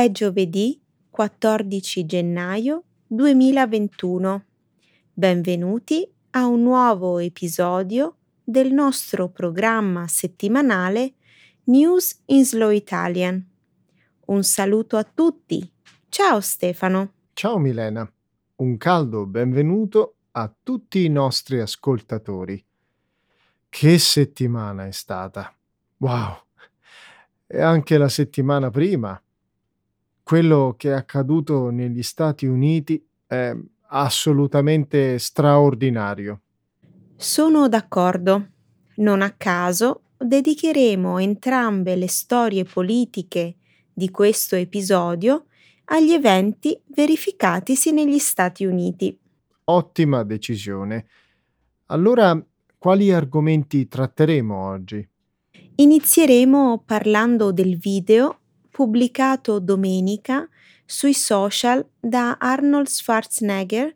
È giovedì 14 gennaio 2021. Benvenuti a un nuovo episodio del nostro programma settimanale News in Slow Italian. Un saluto a tutti. Ciao Stefano. Ciao Milena. Un caldo benvenuto a tutti i nostri ascoltatori. Che settimana è stata! Wow! E anche la settimana prima quello che è accaduto negli Stati Uniti è assolutamente straordinario. Sono d'accordo. Non a caso dedicheremo entrambe le storie politiche di questo episodio agli eventi verificatisi negli Stati Uniti. Ottima decisione. Allora, quali argomenti tratteremo oggi? Inizieremo parlando del video pubblicato domenica sui social da Arnold Schwarzenegger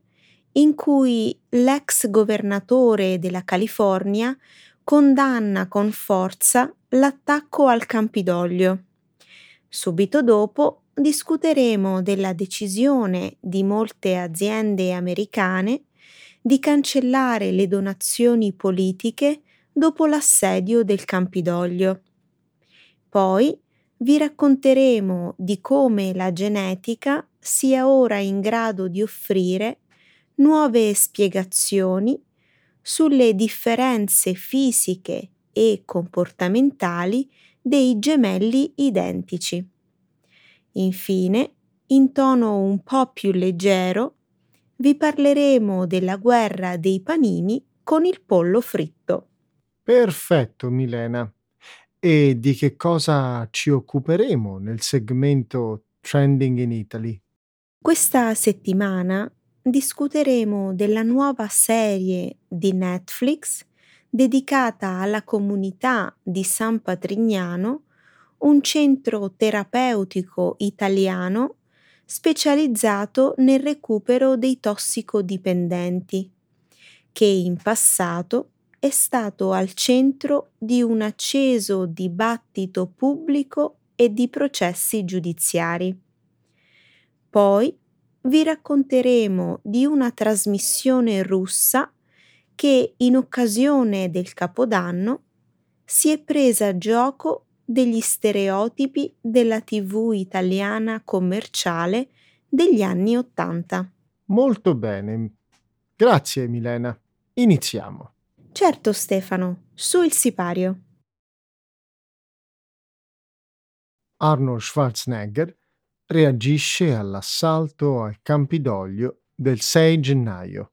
in cui l'ex governatore della California condanna con forza l'attacco al Campidoglio. Subito dopo discuteremo della decisione di molte aziende americane di cancellare le donazioni politiche dopo l'assedio del Campidoglio. Poi vi racconteremo di come la genetica sia ora in grado di offrire nuove spiegazioni sulle differenze fisiche e comportamentali dei gemelli identici. Infine, in tono un po' più leggero, vi parleremo della guerra dei panini con il pollo fritto. Perfetto, Milena. E di che cosa ci occuperemo nel segmento Trending in Italy? Questa settimana discuteremo della nuova serie di Netflix dedicata alla comunità di San Patrignano, un centro terapeutico italiano specializzato nel recupero dei tossicodipendenti, che in passato è stato al centro di un acceso dibattito pubblico e di processi giudiziari. Poi vi racconteremo di una trasmissione russa che in occasione del Capodanno si è presa a gioco degli stereotipi della TV italiana commerciale degli anni Ottanta. Molto bene. Grazie Milena. Iniziamo. Certo Stefano, su il sipario. Arnold Schwarzenegger reagisce all'assalto al Campidoglio del 6 gennaio.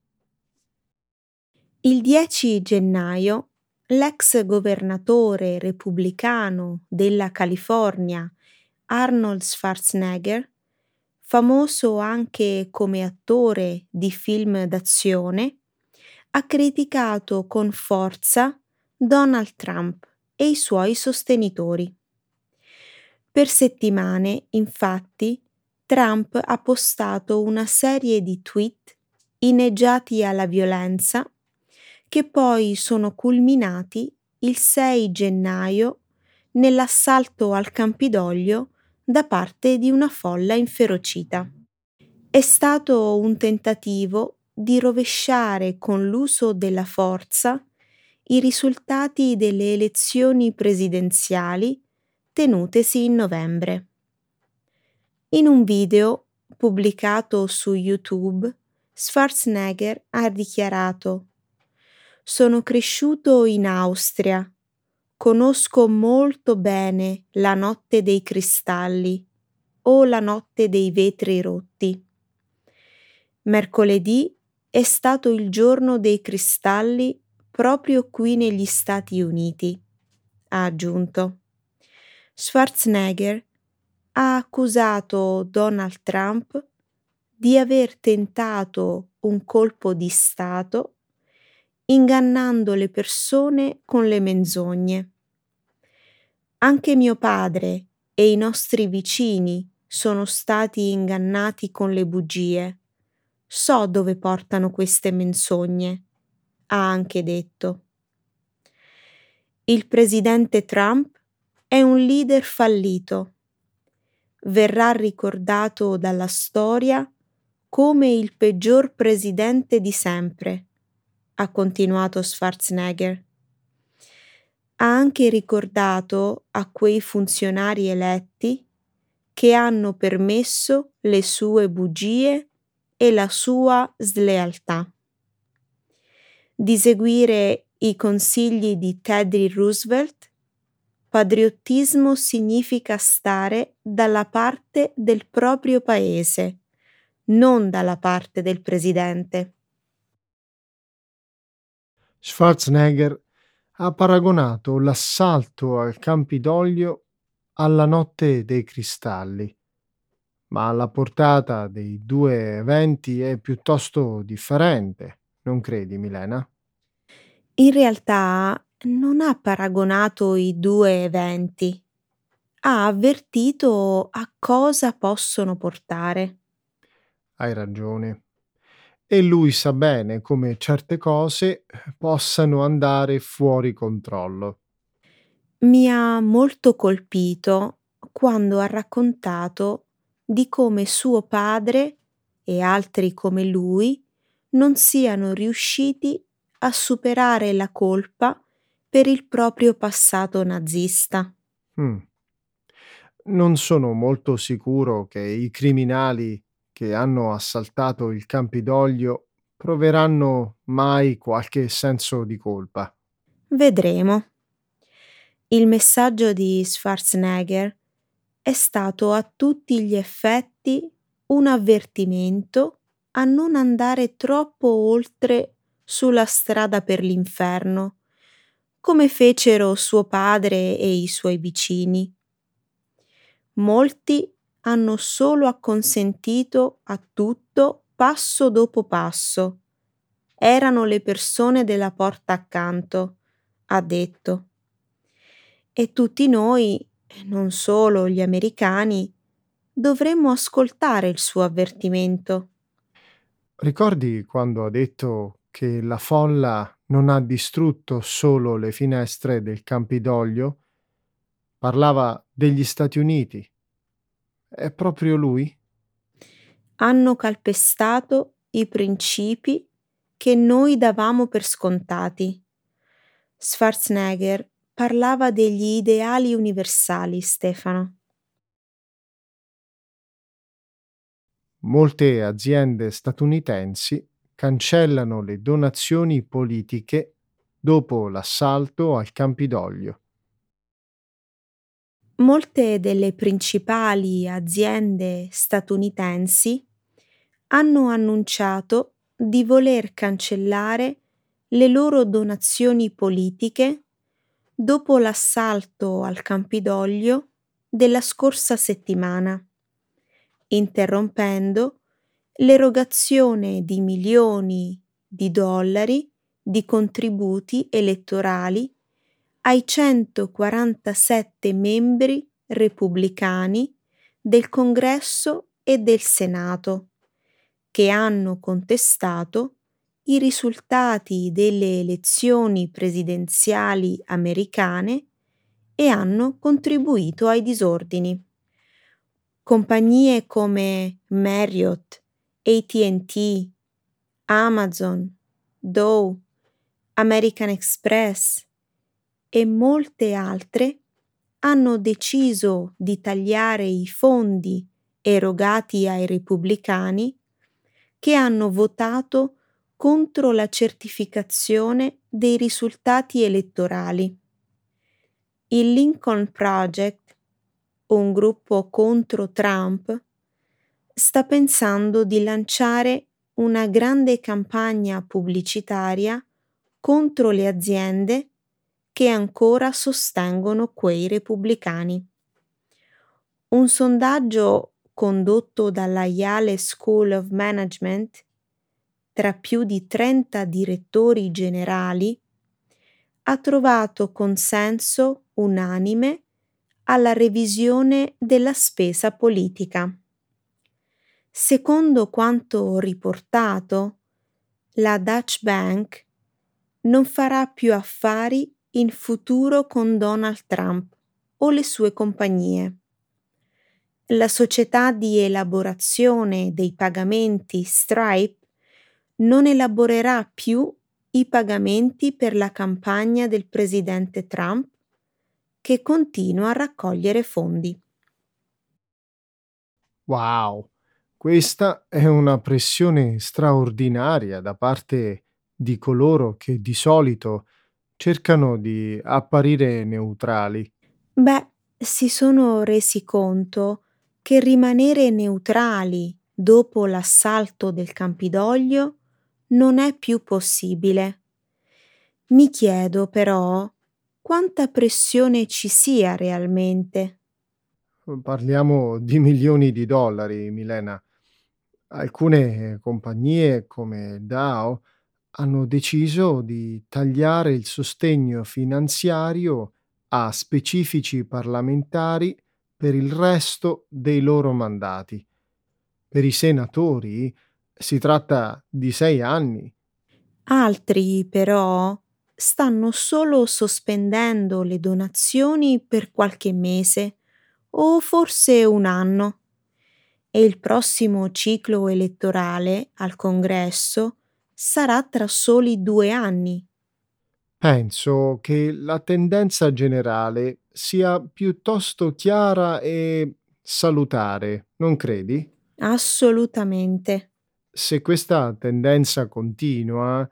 Il 10 gennaio l'ex governatore repubblicano della California Arnold Schwarzenegger, famoso anche come attore di film d'azione, ha criticato con forza Donald Trump e i suoi sostenitori. Per settimane, infatti, Trump ha postato una serie di tweet inneggiati alla violenza che poi sono culminati il 6 gennaio nell'assalto al Campidoglio da parte di una folla inferocita. È stato un tentativo di rovesciare con l'uso della forza i risultati delle elezioni presidenziali tenutesi in novembre. In un video pubblicato su YouTube, Schwarzenegger ha dichiarato Sono cresciuto in Austria. Conosco molto bene la notte dei cristalli o la notte dei vetri rotti. Mercoledì è stato il giorno dei cristalli proprio qui negli Stati Uniti, ha aggiunto. Schwarzenegger ha accusato Donald Trump di aver tentato un colpo di Stato ingannando le persone con le menzogne. Anche mio padre e i nostri vicini sono stati ingannati con le bugie So dove portano queste menzogne, ha anche detto. Il presidente Trump è un leader fallito. verrà ricordato dalla storia come il peggior presidente di sempre, ha continuato Schwarzenegger. Ha anche ricordato a quei funzionari eletti che hanno permesso le sue bugie e la sua slealtà. Di seguire i consigli di Teddy Roosevelt, patriottismo significa stare dalla parte del proprio paese non dalla parte del presidente. Schwarzenegger ha paragonato l'assalto al Campidoglio alla notte dei cristalli, ma la portata dei due eventi è piuttosto differente, non credi Milena? In realtà non ha paragonato i due eventi, ha avvertito a cosa possono portare. Hai ragione. E lui sa bene come certe cose possano andare fuori controllo. Mi ha molto colpito quando ha raccontato di come suo padre e altri come lui non siano riusciti a superare la colpa per il proprio passato nazista. Mm. Non sono molto sicuro che i criminali che hanno assaltato il Campidoglio proveranno mai qualche senso di colpa. Vedremo. Il messaggio di Schwarzenegger è stato a tutti gli effetti un avvertimento a non andare troppo oltre sulla strada per l'inferno, come fecero suo padre e i suoi vicini. Molti hanno solo acconsentito a tutto passo dopo passo. Erano le persone della porta accanto, ha detto. E tutti noi, non solo gli americani, dovremmo ascoltare il suo avvertimento. Ricordi quando ha detto che la folla non ha distrutto solo le finestre del Campidoglio? Parlava degli Stati Uniti è proprio lui? Hanno calpestato i principi che noi davamo per scontati. Schwarzenegger parlava degli ideali universali, Stefano. Molte aziende statunitensi cancellano le donazioni politiche dopo l'assalto al Campidoglio. Molte delle principali aziende statunitensi hanno annunciato di voler cancellare le loro donazioni politiche dopo l'assalto al Campidoglio della scorsa settimana, interrompendo l'erogazione di milioni di dollari di contributi elettorali ai 147 membri repubblicani del Congresso e del Senato che hanno contestato i risultati delle elezioni presidenziali americane e hanno contribuito ai disordini. Compagnie come Marriott, ATT, Amazon, Dow, American Express, e molte altre hanno deciso di tagliare i fondi erogati ai repubblicani che hanno votato contro la certificazione dei risultati elettorali. Il Lincoln Project, un gruppo contro Trump, sta pensando di lanciare una grande campagna pubblicitaria contro le aziende che ancora sostengono quei repubblicani. Un sondaggio condotto dalla Yale School of Management tra più di 30 direttori generali ha trovato consenso unanime alla revisione della spesa politica. Secondo quanto riportato, la Dutch Bank non farà più affari in futuro con Donald Trump o le sue compagnie. La società di elaborazione dei pagamenti Stripe non elaborerà più i pagamenti per la campagna del presidente Trump, che continua a raccogliere fondi. Wow, questa è una pressione straordinaria da parte di coloro che di solito cercano di apparire neutrali. Beh, si sono resi conto che rimanere neutrali dopo l'assalto del Campidoglio non è più possibile. Mi chiedo però quanta pressione ci sia realmente. Parliamo di milioni di dollari, Milena. Alcune compagnie come Dow hanno deciso di tagliare il sostegno finanziario a specifici parlamentari per il resto dei loro mandati. Per i senatori si tratta di sei anni. Altri però stanno solo sospendendo le donazioni per qualche mese o forse un anno. E il prossimo ciclo elettorale al Congresso sarà tra soli due anni. Penso che la tendenza generale sia piuttosto chiara e salutare, non credi? Assolutamente. Se questa tendenza continua,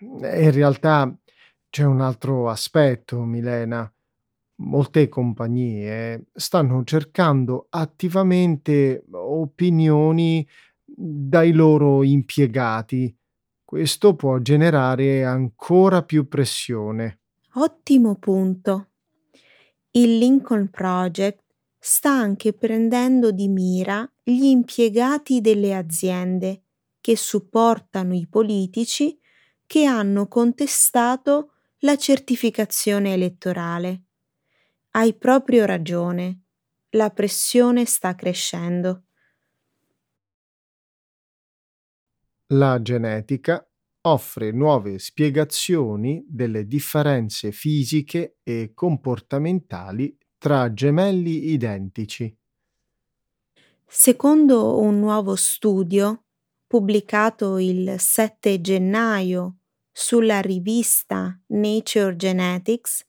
in realtà c'è un altro aspetto, Milena. Molte compagnie stanno cercando attivamente opinioni dai loro impiegati. Questo può generare ancora più pressione. Ottimo punto. Il Lincoln Project sta anche prendendo di mira gli impiegati delle aziende che supportano i politici che hanno contestato la certificazione elettorale. Hai proprio ragione, la pressione sta crescendo. La genetica offre nuove spiegazioni delle differenze fisiche e comportamentali tra gemelli identici. Secondo un nuovo studio pubblicato il 7 gennaio sulla rivista Nature Genetics,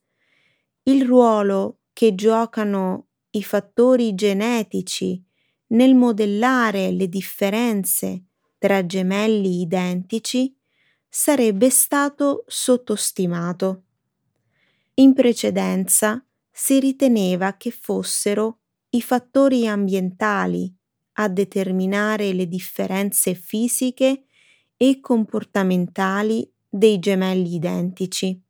il ruolo che giocano i fattori genetici nel modellare le differenze tra gemelli identici sarebbe stato sottostimato. In precedenza si riteneva che fossero i fattori ambientali a determinare le differenze fisiche e comportamentali dei gemelli identici.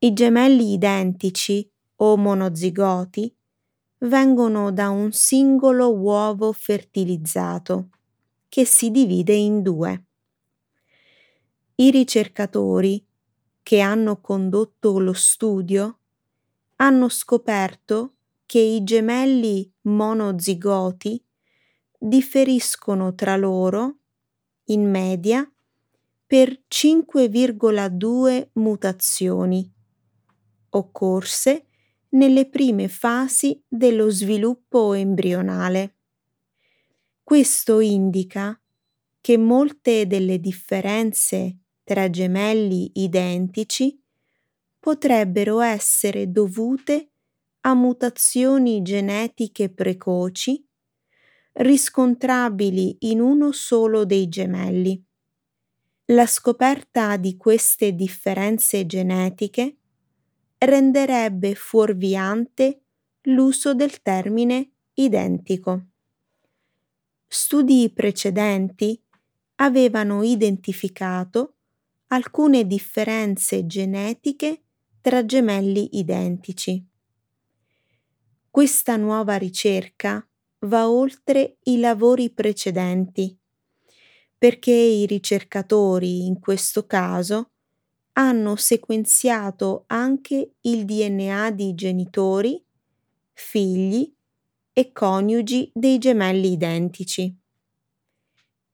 I gemelli identici o monozigoti vengono da un singolo uovo fertilizzato che si divide in due. I ricercatori che hanno condotto lo studio hanno scoperto che i gemelli monozigoti differiscono tra loro, in media, per 5,2 mutazioni occorse nelle prime fasi dello sviluppo embrionale. Questo indica che molte delle differenze tra gemelli identici potrebbero essere dovute a mutazioni genetiche precoci riscontrabili in uno solo dei gemelli. La scoperta di queste differenze genetiche renderebbe fuorviante l'uso del termine identico. Studi precedenti avevano identificato alcune differenze genetiche tra gemelli identici. Questa nuova ricerca va oltre i lavori precedenti, perché i ricercatori in questo caso hanno sequenziato anche il DNA di genitori, figli e coniugi dei gemelli identici.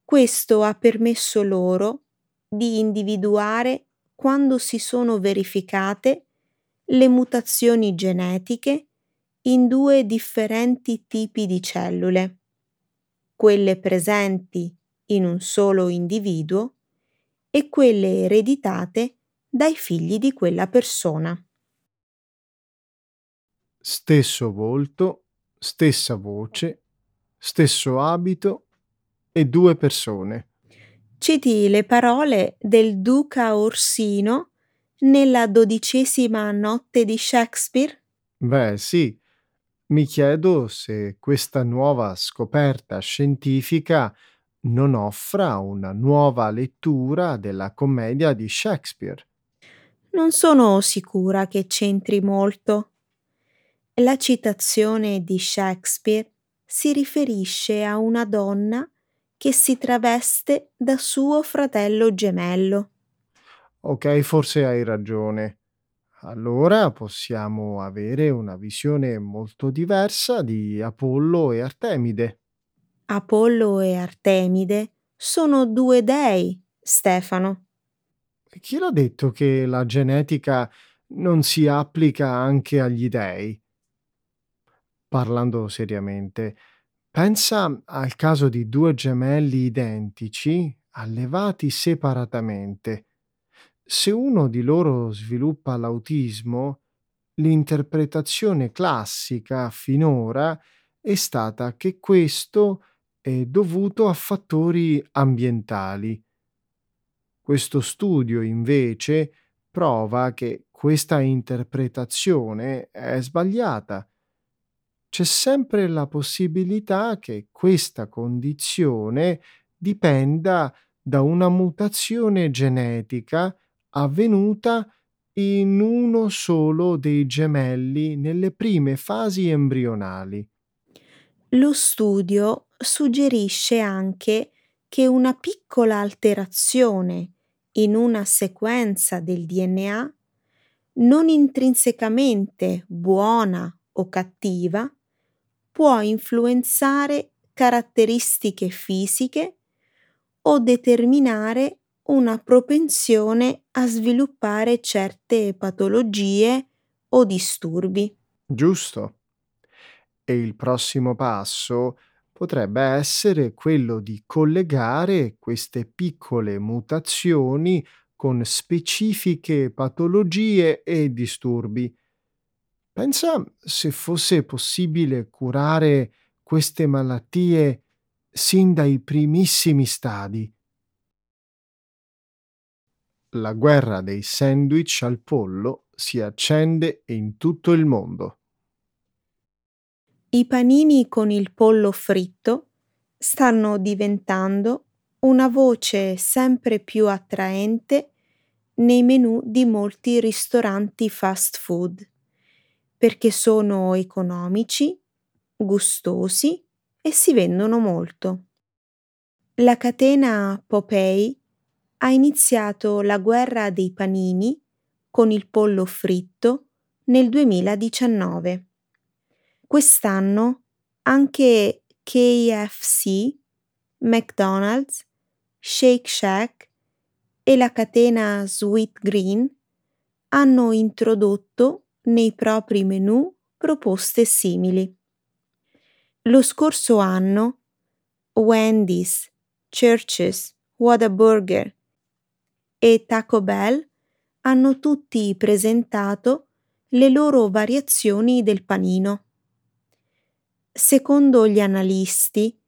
Questo ha permesso loro di individuare quando si sono verificate le mutazioni genetiche in due differenti tipi di cellule, quelle presenti in un solo individuo e quelle ereditate dai figli di quella persona. Stesso volto, stessa voce, stesso abito e due persone. Citi le parole del duca Orsino nella dodicesima notte di Shakespeare? Beh, sì. Mi chiedo se questa nuova scoperta scientifica non offra una nuova lettura della commedia di Shakespeare. Non sono sicura che c'entri molto. La citazione di Shakespeare si riferisce a una donna che si traveste da suo fratello gemello. Ok, forse hai ragione. Allora possiamo avere una visione molto diversa di Apollo e Artemide. Apollo e Artemide sono due dei, Stefano. Chi l'ha detto che la genetica non si applica anche agli dei? Parlando seriamente, pensa al caso di due gemelli identici allevati separatamente. Se uno di loro sviluppa l'autismo, l'interpretazione classica finora è stata che questo è dovuto a fattori ambientali. Questo studio invece prova che questa interpretazione è sbagliata. C'è sempre la possibilità che questa condizione dipenda da una mutazione genetica avvenuta in uno solo dei gemelli nelle prime fasi embrionali. Lo studio suggerisce anche che una piccola alterazione in una sequenza del DNA, non intrinsecamente buona o cattiva, può influenzare caratteristiche fisiche o determinare una propensione a sviluppare certe patologie o disturbi. Giusto. E il prossimo passo potrebbe essere quello di collegare queste piccole mutazioni con specifiche patologie e disturbi. Pensa se fosse possibile curare queste malattie sin dai primissimi stadi la guerra dei sandwich al pollo si accende in tutto il mondo. I panini con il pollo fritto stanno diventando una voce sempre più attraente nei menù di molti ristoranti fast food perché sono economici, gustosi e si vendono molto. La catena Popeye ha iniziato la guerra dei panini con il pollo fritto nel 2019. Quest'anno anche KFC, McDonald's, Shake Shack e la catena Sweet Green hanno introdotto nei propri menù proposte simili. Lo scorso anno Wendy's, Churches, Whataburger e Taco Bell hanno tutti presentato le loro variazioni del panino. Secondo gli analisti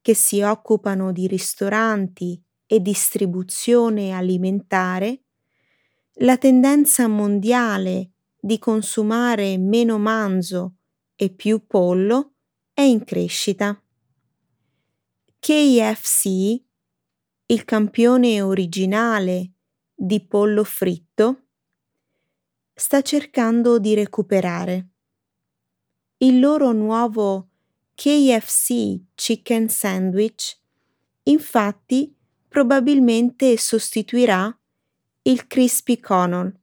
che si occupano di ristoranti e distribuzione alimentare, la tendenza mondiale di consumare meno manzo e più pollo è in crescita. KFC, il campione originale di pollo fritto sta cercando di recuperare. Il loro nuovo KFC Chicken Sandwich infatti probabilmente sostituirà il Crispy Connell.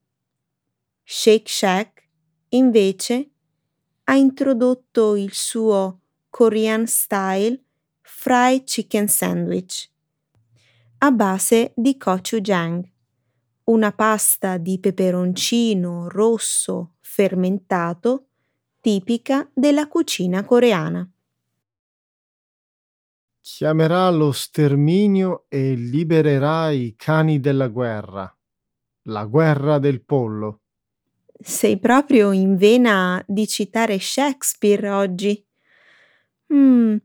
Shake Shack invece ha introdotto il suo Korean Style Fried Chicken Sandwich a base di gochujang una pasta di peperoncino rosso fermentato tipica della cucina coreana. Chiamerà lo sterminio e libererà i cani della guerra. La guerra del pollo. Sei proprio in vena di citare Shakespeare oggi. Mm,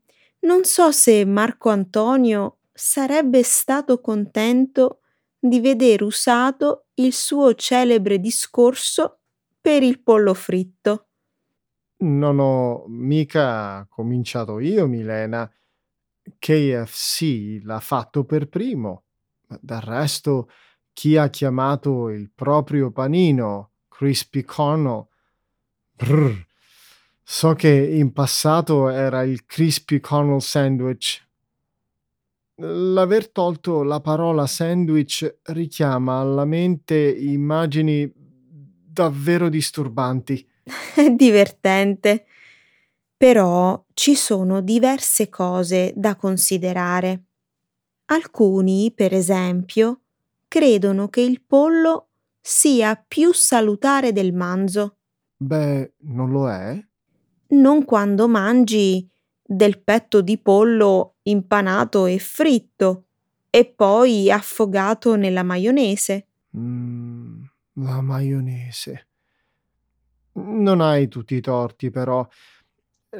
non so se Marco Antonio sarebbe stato contento di veder usato il suo celebre discorso per il pollo fritto. Non ho mica cominciato io, Milena. KFC l'ha fatto per primo. Del resto, chi ha chiamato il proprio panino Crispy Cornell? Brr. So che in passato era il Crispy Cornell Sandwich. L'aver tolto la parola sandwich richiama alla mente immagini davvero disturbanti. È divertente. Però ci sono diverse cose da considerare. Alcuni, per esempio, credono che il pollo sia più salutare del manzo, Beh, non lo è? non quando mangi del petto di pollo impanato e fritto e poi affogato nella maionese. Mm, la maionese. Non hai tutti i torti, però.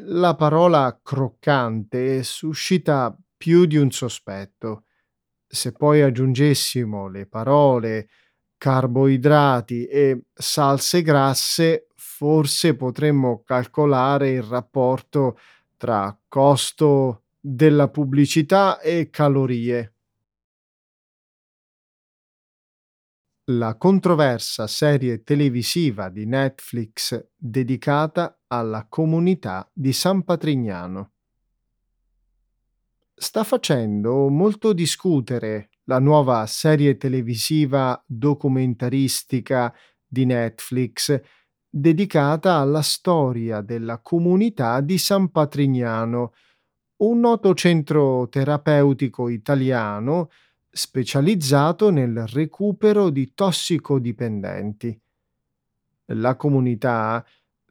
La parola croccante suscita più di un sospetto. Se poi aggiungessimo le parole carboidrati e salse grasse, forse potremmo calcolare il rapporto tra costo della pubblicità e calorie. La controversa serie televisiva di Netflix dedicata alla comunità di San Patrignano. Sta facendo molto discutere la nuova serie televisiva documentaristica di Netflix dedicata alla storia della comunità di San Patrignano, un noto centro terapeutico italiano specializzato nel recupero di tossicodipendenti. La comunità,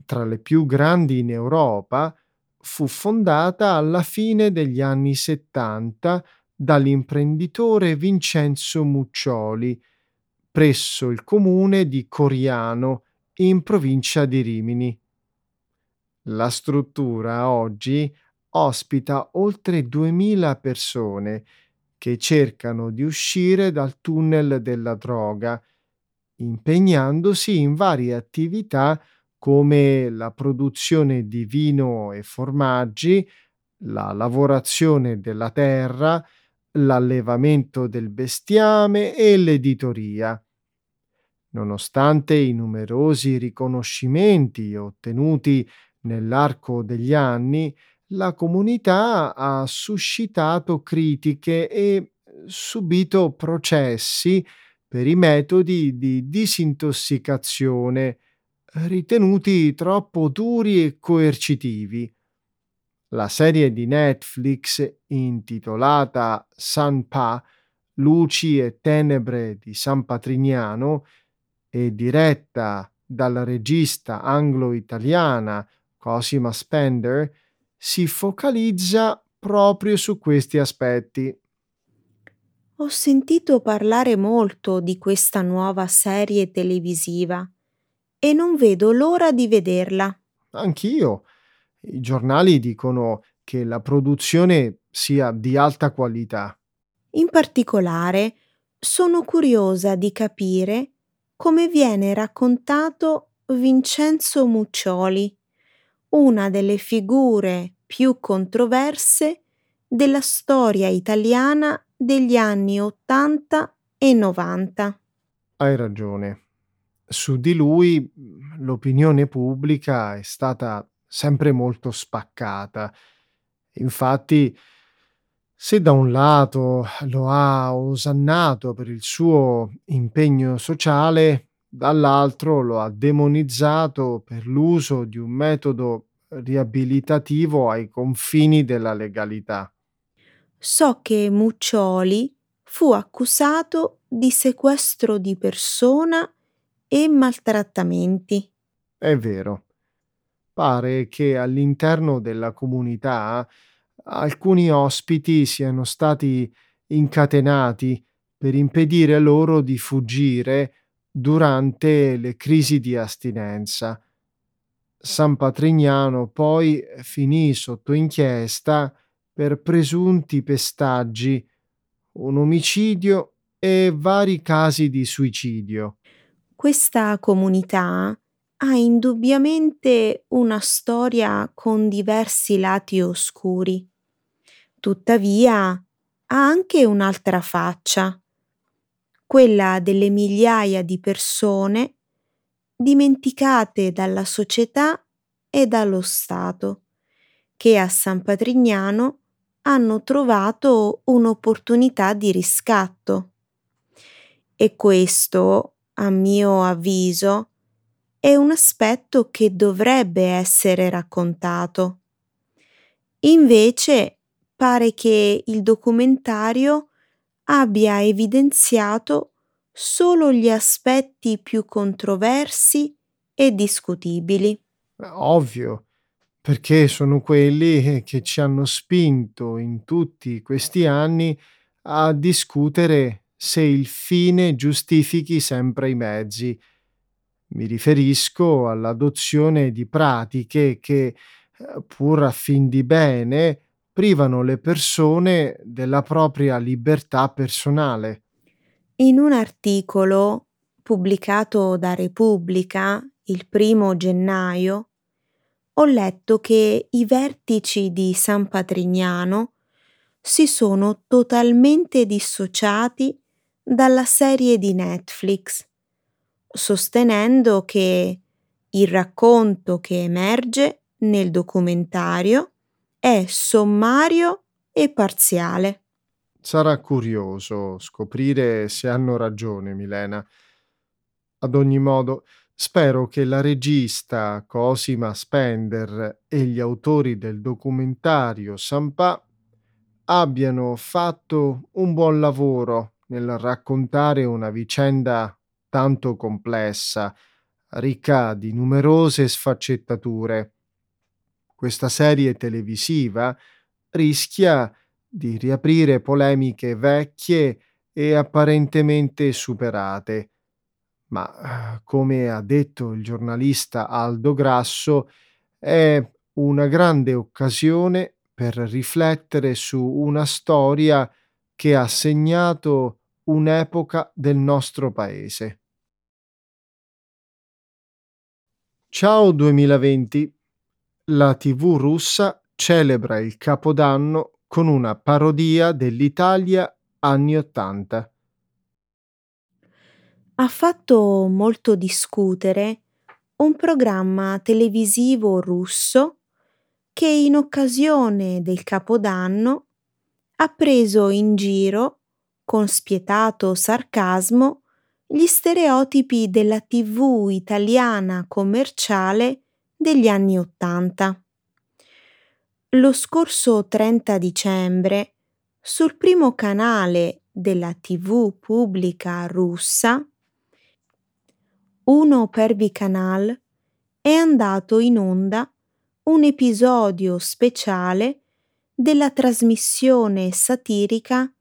tra le più grandi in Europa, fu fondata alla fine degli anni 70 dall'imprenditore Vincenzo Muccioli presso il comune di Coriano in provincia di Rimini. La struttura oggi ospita oltre 2000 persone che cercano di uscire dal tunnel della droga, impegnandosi in varie attività come la produzione di vino e formaggi, la lavorazione della terra, l'allevamento del bestiame e l'editoria. Nonostante i numerosi riconoscimenti ottenuti nell'arco degli anni, la comunità ha suscitato critiche e subito processi per i metodi di disintossicazione ritenuti troppo duri e coercitivi. La serie di Netflix intitolata San Pa, Luci e tenebre di San Patrignano e diretta dalla regista anglo-italiana Cosima Spender si focalizza proprio su questi aspetti. Ho sentito parlare molto di questa nuova serie televisiva e non vedo l'ora di vederla. Anch'io. I giornali dicono che la produzione sia di alta qualità. In particolare, sono curiosa di capire come viene raccontato Vincenzo Muccioli, una delle figure più controverse della storia italiana degli anni 80 e 90. Hai ragione. Su di lui l'opinione pubblica è stata sempre molto spaccata. Infatti, se da un lato lo ha osannato per il suo impegno sociale, dall'altro lo ha demonizzato per l'uso di un metodo riabilitativo ai confini della legalità. So che Muccioli fu accusato di sequestro di persona e maltrattamenti. È vero. Pare che all'interno della comunità alcuni ospiti siano stati incatenati per impedire loro di fuggire durante le crisi di astinenza. San Patrignano poi finì sotto inchiesta per presunti pestaggi, un omicidio e vari casi di suicidio. Questa comunità ha indubbiamente una storia con diversi lati oscuri. Tuttavia ha anche un'altra faccia, quella delle migliaia di persone dimenticate dalla società e dallo Stato, che a San Patrignano hanno trovato un'opportunità di riscatto. E questo, a mio avviso, è un aspetto che dovrebbe essere raccontato. Invece pare che il documentario abbia evidenziato solo gli aspetti più controversi e discutibili. Ovvio, perché sono quelli che ci hanno spinto in tutti questi anni a discutere se il fine giustifichi sempre i mezzi. Mi riferisco all'adozione di pratiche che, eh, pur a fin di bene, privano le persone della propria libertà personale. In un articolo pubblicato da Repubblica il primo gennaio ho letto che i vertici di San Patrignano si sono totalmente dissociati dalla serie di Netflix, sostenendo che il racconto che emerge nel documentario è sommario e parziale. Sarà curioso scoprire se hanno ragione, Milena. Ad ogni modo, spero che la regista Cosima Spender e gli autori del documentario Sampa abbiano fatto un buon lavoro nel raccontare una vicenda tanto complessa, ricca di numerose sfaccettature. Questa serie televisiva rischia di riaprire polemiche vecchie e apparentemente superate. Ma, eh, come ha detto il giornalista Aldo Grasso, è una grande occasione per riflettere su una storia che ha segnato un'epoca del nostro paese. Ciao 2020! La TV russa celebra il Capodanno con una parodia dell'Italia anni '80. Ha fatto molto discutere un programma televisivo russo che in occasione del Capodanno ha preso in giro, con spietato sarcasmo, gli stereotipi della TV italiana commerciale degli anni '80. Lo scorso 30 dicembre, sul primo canale della TV pubblica russa, uno Pervi Canal, è andato in onda un episodio speciale della trasmissione satirica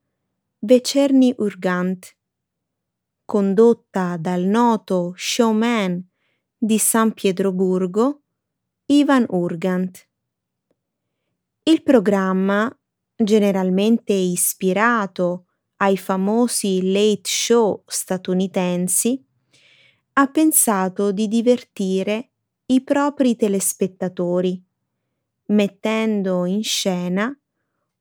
Vecerny Urgant, condotta dal noto showman di San Pietroburgo, Ivan Urgant. Il programma, generalmente ispirato ai famosi late show statunitensi, ha pensato di divertire i propri telespettatori, mettendo in scena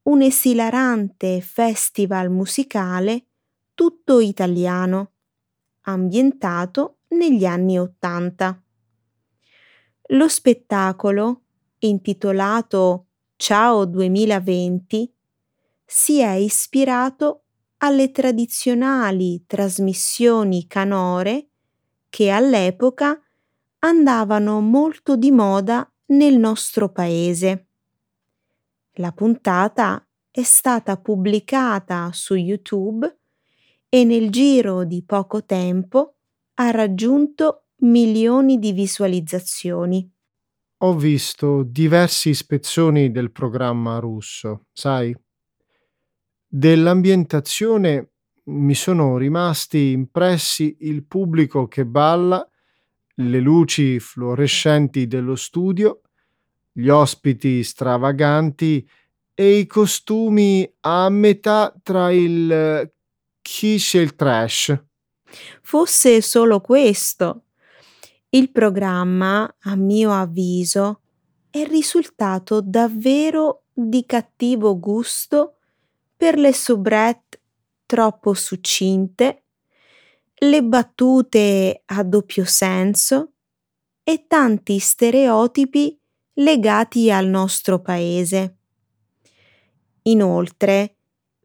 un esilarante festival musicale tutto italiano, ambientato negli anni Ottanta. Lo spettacolo, intitolato Ciao 2020 si è ispirato alle tradizionali trasmissioni canore che all'epoca andavano molto di moda nel nostro paese. La puntata è stata pubblicata su YouTube e nel giro di poco tempo ha raggiunto milioni di visualizzazioni. ho visto diversi spezzoni del programma russo, sai? Dell'ambientazione mi sono rimasti impressi il pubblico che balla, le luci fluorescenti dello studio, gli ospiti stravaganti e i costumi a metà tra il kitsch e il trash. Fosse solo questo. Il programma, a mio avviso, è risultato davvero di cattivo gusto per le soubrette troppo succinte, le battute a doppio senso e tanti stereotipi legati al nostro paese. Inoltre,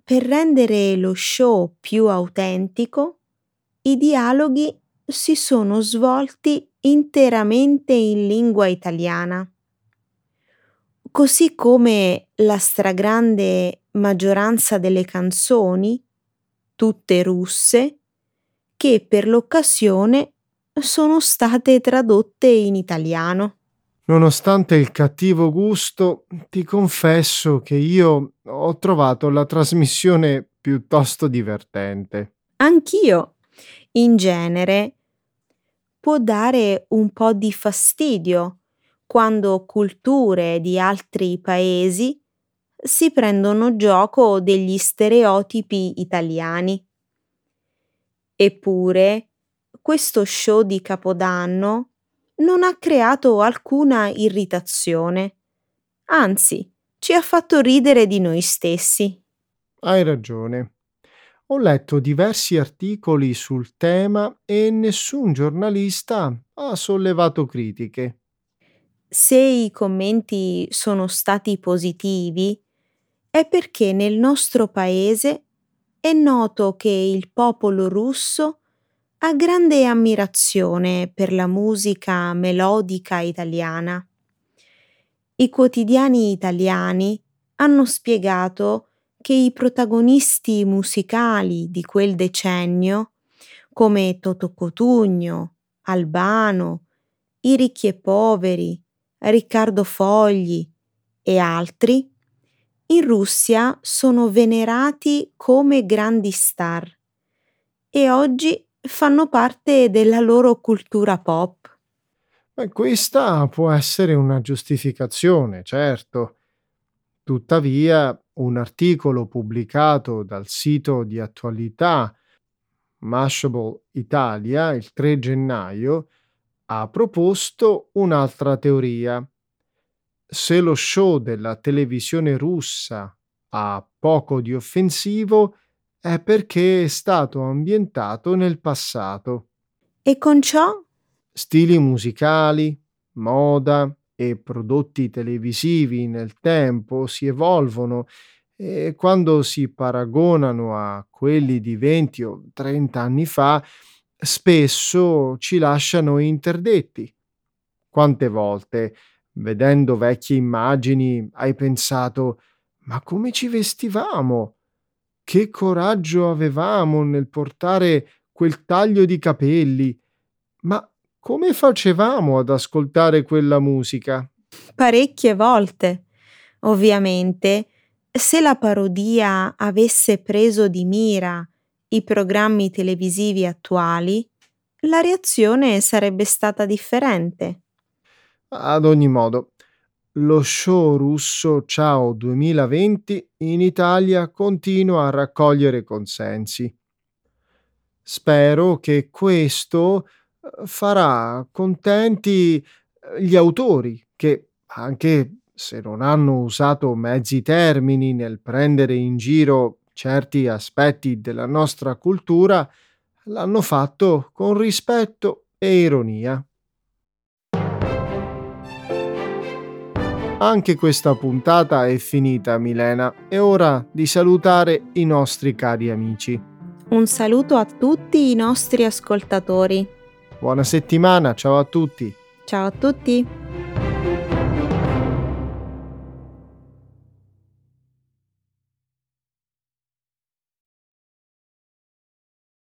per rendere lo show più autentico, i dialoghi si sono svolti interamente in lingua italiana, così come la stragrande maggioranza delle canzoni, tutte russe, che per l'occasione sono state tradotte in italiano. Nonostante il cattivo gusto, ti confesso che io ho trovato la trasmissione piuttosto divertente. Anch'io, in genere, può dare un po' di fastidio quando culture di altri paesi si prendono gioco degli stereotipi italiani. Eppure, questo show di Capodanno non ha creato alcuna irritazione, anzi, ci ha fatto ridere di noi stessi. Hai ragione. Ho letto diversi articoli sul tema e nessun giornalista ha sollevato critiche. Se i commenti sono stati positivi, è perché nel nostro paese è noto che il popolo russo ha grande ammirazione per la musica melodica italiana. I quotidiani italiani hanno spiegato che i protagonisti musicali di quel decennio, come Toto Cotugno, Albano, I ricchi e poveri, Riccardo Fogli e altri, in Russia sono venerati come grandi star e oggi fanno parte della loro cultura pop. Beh, questa può essere una giustificazione, certo. Tuttavia, un articolo pubblicato dal sito di attualità Mashable Italia il 3 gennaio ha proposto un'altra teoria. Se lo show della televisione russa ha poco di offensivo, è perché è stato ambientato nel passato. E con ciò? Stili musicali, moda, e prodotti televisivi nel tempo si evolvono e quando si paragonano a quelli di 20 o 30 anni fa, spesso ci lasciano interdetti. Quante volte, vedendo vecchie immagini, hai pensato ma come ci vestivamo? Che coraggio avevamo nel portare quel taglio di capelli? Ma come facevamo ad ascoltare quella musica? Parecchie volte. Ovviamente, se la parodia avesse preso di mira i programmi televisivi attuali, la reazione sarebbe stata differente. Ad ogni modo, lo show russo Ciao 2020 in Italia continua a raccogliere consensi. Spero che questo farà contenti eh, gli autori che, anche se non hanno usato mezzi termini nel prendere in giro certi aspetti della nostra cultura, l'hanno fatto con rispetto e ironia. Anche questa puntata è finita, Milena, è ora di salutare i nostri cari amici. Un saluto a tutti i nostri ascoltatori. Buona settimana, ciao a tutti. Ciao a tutti.